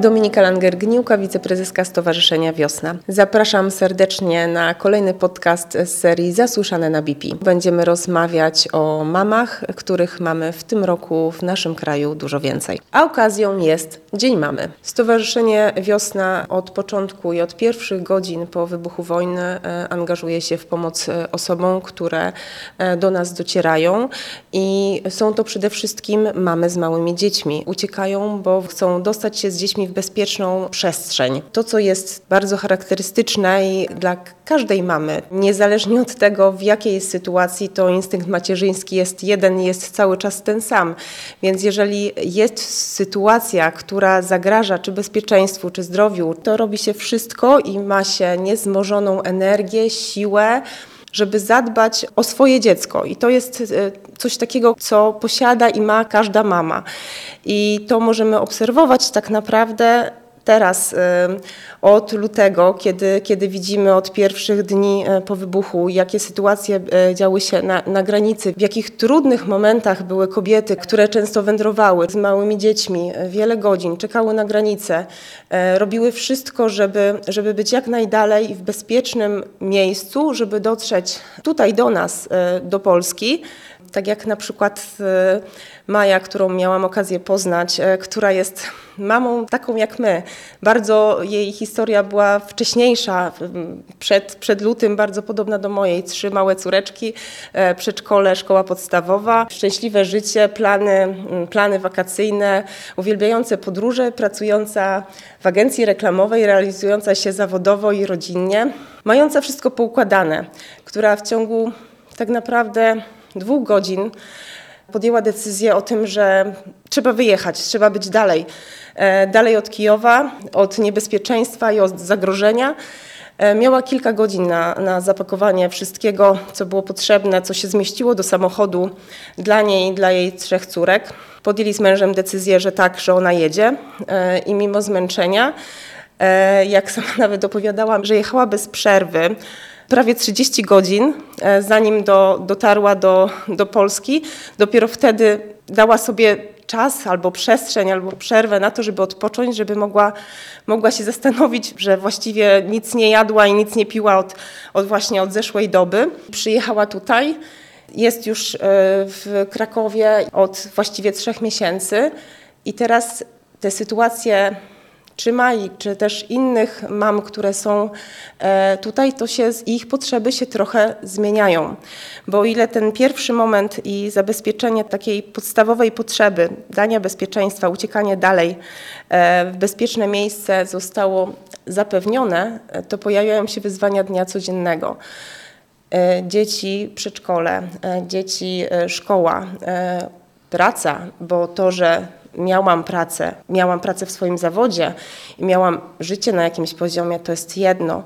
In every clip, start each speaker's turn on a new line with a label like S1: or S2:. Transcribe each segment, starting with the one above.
S1: Dominika Langer-Gniłka, wiceprezeska Stowarzyszenia Wiosna. Zapraszam serdecznie na kolejny podcast z serii Zasłyszane na BP. Będziemy rozmawiać o mamach, których mamy w tym roku w naszym kraju dużo więcej. A okazją jest Dzień Mamy. Stowarzyszenie Wiosna od początku i od pierwszych godzin po wybuchu wojny e, angażuje się w pomoc e, osobom, które e, do nas docierają i są to przede wszystkim mamy z małymi dziećmi. Uciekają, bo chcą dostać się z dziećmi w bezpieczną przestrzeń. To, co jest bardzo charakterystyczne i dla każdej mamy, niezależnie od tego, w jakiej jest sytuacji, to instynkt macierzyński jest jeden, jest cały czas ten sam. Więc jeżeli jest sytuacja, która zagraża czy bezpieczeństwu, czy zdrowiu, to robi się wszystko i ma się niezmożoną energię, siłę, żeby zadbać o swoje dziecko. I to jest e, coś takiego, co posiada i ma każda mama. I to możemy obserwować tak naprawdę teraz, od lutego, kiedy, kiedy widzimy od pierwszych dni e, po wybuchu, jakie sytuacje e, działy się na, na granicy, w jakich trudnych momentach były kobiety, które często wędrowały z małymi dziećmi e, wiele godzin, czekały na granicę, robiły wszystko, żeby, żeby być jak najdalej w bezpiecznym miejscu, żeby dotrzeć tutaj do nas, do Polski. Tak jak na przykład Maja, którą miałam okazję poznać, która jest mamą taką jak my. Bardzo jej historia była wcześniejsza, przed, przed lutym, bardzo podobna do mojej. Trzy małe córeczki, e, przedszkole, szkoła podstawowa, szczęśliwe życie, plany, plany wakacyjne, uwielbiające podróże, pracująca w agencji reklamowej, realizująca się zawodowo i rodzinnie, mająca wszystko poukładane, która w ciągu tak naprawdę dwóch godzin podjęła decyzję o tym, że trzeba wyjechać, trzeba być dalej. E, dalej od Kijowa, od niebezpieczeństwa i od zagrożenia. E, miała kilka godzin na, na zapakowanie wszystkiego, co było potrzebne, co się zmieściło do samochodu dla niej i dla jej trzech córek. Podjęli z mężem decyzję, że tak, że ona jedzie e, i mimo zmęczenia, jak sama nawet opowiadałam, że jechała bez przerwy, prawie 30 godzin, zanim do, dotarła do, do Polski. Dopiero wtedy dała sobie czas albo przestrzeń, albo przerwę na to, żeby odpocząć, żeby mogła, mogła się zastanowić, że właściwie nic nie jadła i nic nie piła od, od właśnie od zeszłej doby. Przyjechała tutaj. Jest już e, w Krakowie od właściwie trzech miesięcy i teraz te sytuacje czy Mai, czy też innych mam, które są e, tutaj, to się ich potrzeby się trochę zmieniają. Bo o ile ten pierwszy moment i zabezpieczenie takiej podstawowej potrzeby, dania bezpieczeństwa, uciekanie dalej e, w bezpieczne miejsce zostało zapewnione, e, to pojawiają się wyzwania dnia codziennego dzieci przedszkole, dzieci szkoła, praca, bo to, że miałam pracę, miałam pracę w swoim zawodzie i miałam życie na jakimś poziomie, to jest jedno.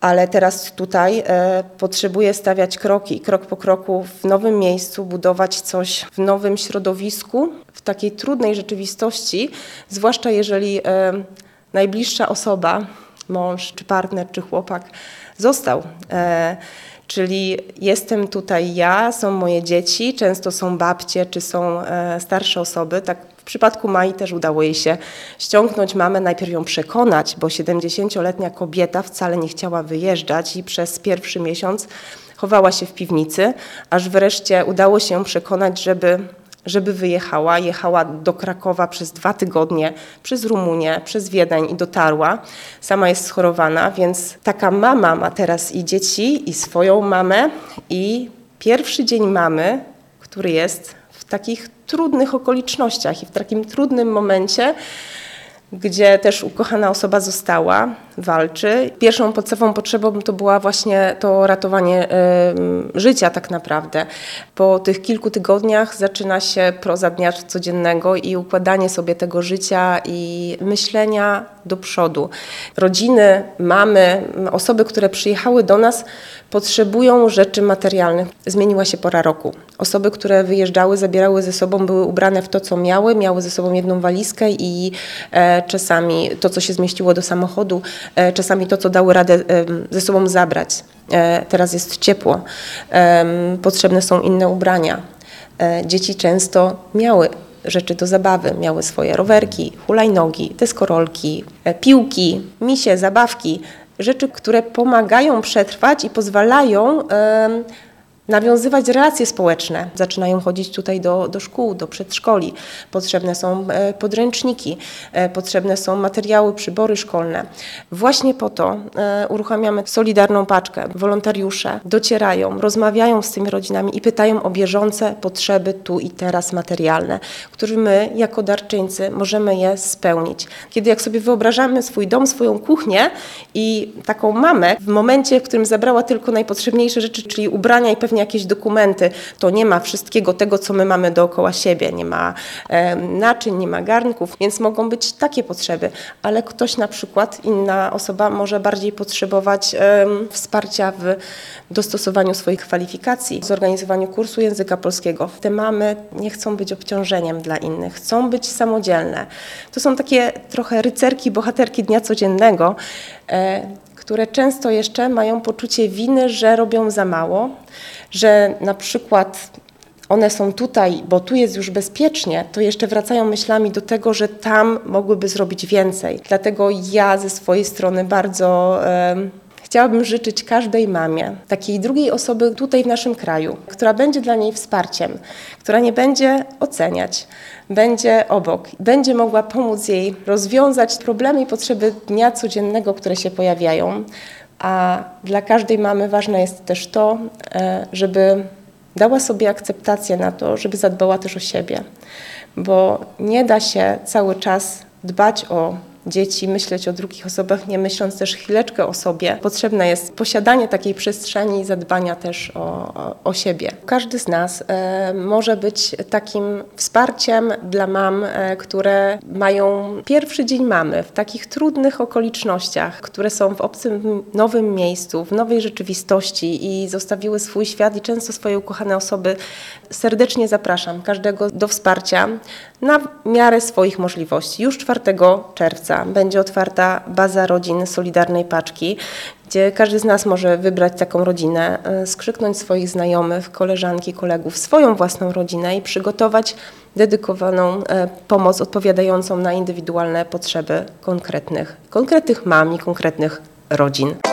S1: Ale teraz tutaj e, potrzebuję stawiać kroki, krok po kroku w nowym miejscu, budować coś w nowym środowisku, w takiej trudnej rzeczywistości, zwłaszcza jeżeli e, najbliższa osoba, mąż, czy partner, czy chłopak został. E, Czyli jestem tutaj ja, są moje dzieci, często są babcie czy są e, starsze osoby. Tak w przypadku Mai też udało jej się ściągnąć mamę, najpierw ją przekonać, bo 70-letnia kobieta wcale nie chciała wyjeżdżać i przez pierwszy miesiąc chowała się w piwnicy, aż wreszcie udało się przekonać, żeby żeby wyjechała. Jechała do Krakowa przez dwa tygodnie, przez Rumunię, przez Wiedeń i dotarła. Sama jest schorowana, więc taka mama ma teraz i dzieci, i swoją mamę. I pierwszy dzień mamy, który jest w takich trudnych okolicznościach i w takim trudnym momencie, gdzie też ukochana osoba została, walczy. Pierwszą podstawową potrzebą to była właśnie to ratowanie życia tak naprawdę. Po tych kilku tygodniach zaczyna się proza dnia codziennego i układanie sobie tego życia i myślenia do przodu. Rodziny, mamy, osoby, które przyjechały do nas potrzebują rzeczy materialnych. Zmieniła się pora roku. Osoby, które wyjeżdżały, zabierały ze sobą, były ubrane w to, co miały, miały ze sobą jedną walizkę i e, czasami to, co się zmieściło do samochodu, czasami to, co dały radę e, ze sobą zabrać. E, teraz jest ciepło, potrzebne są inne ubrania. E, dzieci często miały rzeczy do zabawy. Miały swoje rowerki, hulajnogi, deskorolki, e, piłki, misie, zabawki. Rzeczy, które pomagają przetrwać i pozwalają nawiązywać relacje społeczne. Zaczynają chodzić tutaj do, do szkół, do przedszkoli. Potrzebne są e, podręczniki, e, potrzebne są materiały, przybory szkolne. Właśnie po to e, uruchamiamy Solidarną Paczkę. Wolontariusze docierają, rozmawiają z tymi rodzinami i pytają o bieżące potrzeby tu i teraz materialne, które my jako darczyńcy możemy je spełnić. Kiedy jak sobie wyobrażamy swój dom, swoją kuchnię i taką mamę w momencie, w którym zabrała tylko najpotrzebniejsze rzeczy, czyli ubrania i pewnie jakieś dokumenty, to nie ma wszystkiego tego, co my mamy dookoła siebie. Nie ma naczyń, nie ma garnków, więc mogą być takie potrzeby, ale ktoś na przykład, inna osoba może bardziej potrzebować wsparcia w dostosowaniu swoich kwalifikacji, w zorganizowaniu kursu języka polskiego. Te mamy nie chcą być obciążeniem dla innych, chcą być samodzielne. To są takie trochę rycerki, bohaterki dnia codziennego, e, które często jeszcze mają poczucie winy, że robią za mało, że na przykład one są tutaj, bo tu jest już bezpiecznie, to jeszcze wracają myślami do tego, że tam mogłyby zrobić więcej. Dlatego ja ze swojej strony bardzo e, chciałabym życzyć każdej mamie, takiej drugiej osoby tutaj w naszym kraju, która będzie dla niej wsparciem, która nie będzie oceniać, będzie obok, będzie mogła pomóc jej rozwiązać problemy i potrzeby dnia codziennego, które się pojawiają. A dla każdej mamy ważne jest też to, e, żeby dała sobie akceptację na to, żeby zadbała też o siebie, bo nie da się cały czas dbać o dzieci, myśleć o drugich osobach, nie myśląc też chwileczkę o sobie. Potrzebne jest posiadanie takiej przestrzeni i zadbania też o, o, o siebie. Każdy z nas e, może być takim wsparciem dla mam, e, które mają pierwszy dzień mamy w takich trudnych okolicznościach, które są w obcym, nowym miejscu, w nowej rzeczywistości i zostawiły swój świat i często swoje ukochane osoby. Serdecznie zapraszam każdego do wsparcia na miarę swoich możliwości. Już 4 czerwca będzie otwarta baza rodzin Solidarnej Paczki, gdzie każdy z nas może wybrać taką rodzinę, e, skrzyknąć swoich znajomych, koleżanki, kolegów, swoją własną rodzinę i przygotować dedykowaną e, pomoc odpowiadającą na indywidualne potrzeby konkretnych, konkretnych mam i konkretnych rodzin.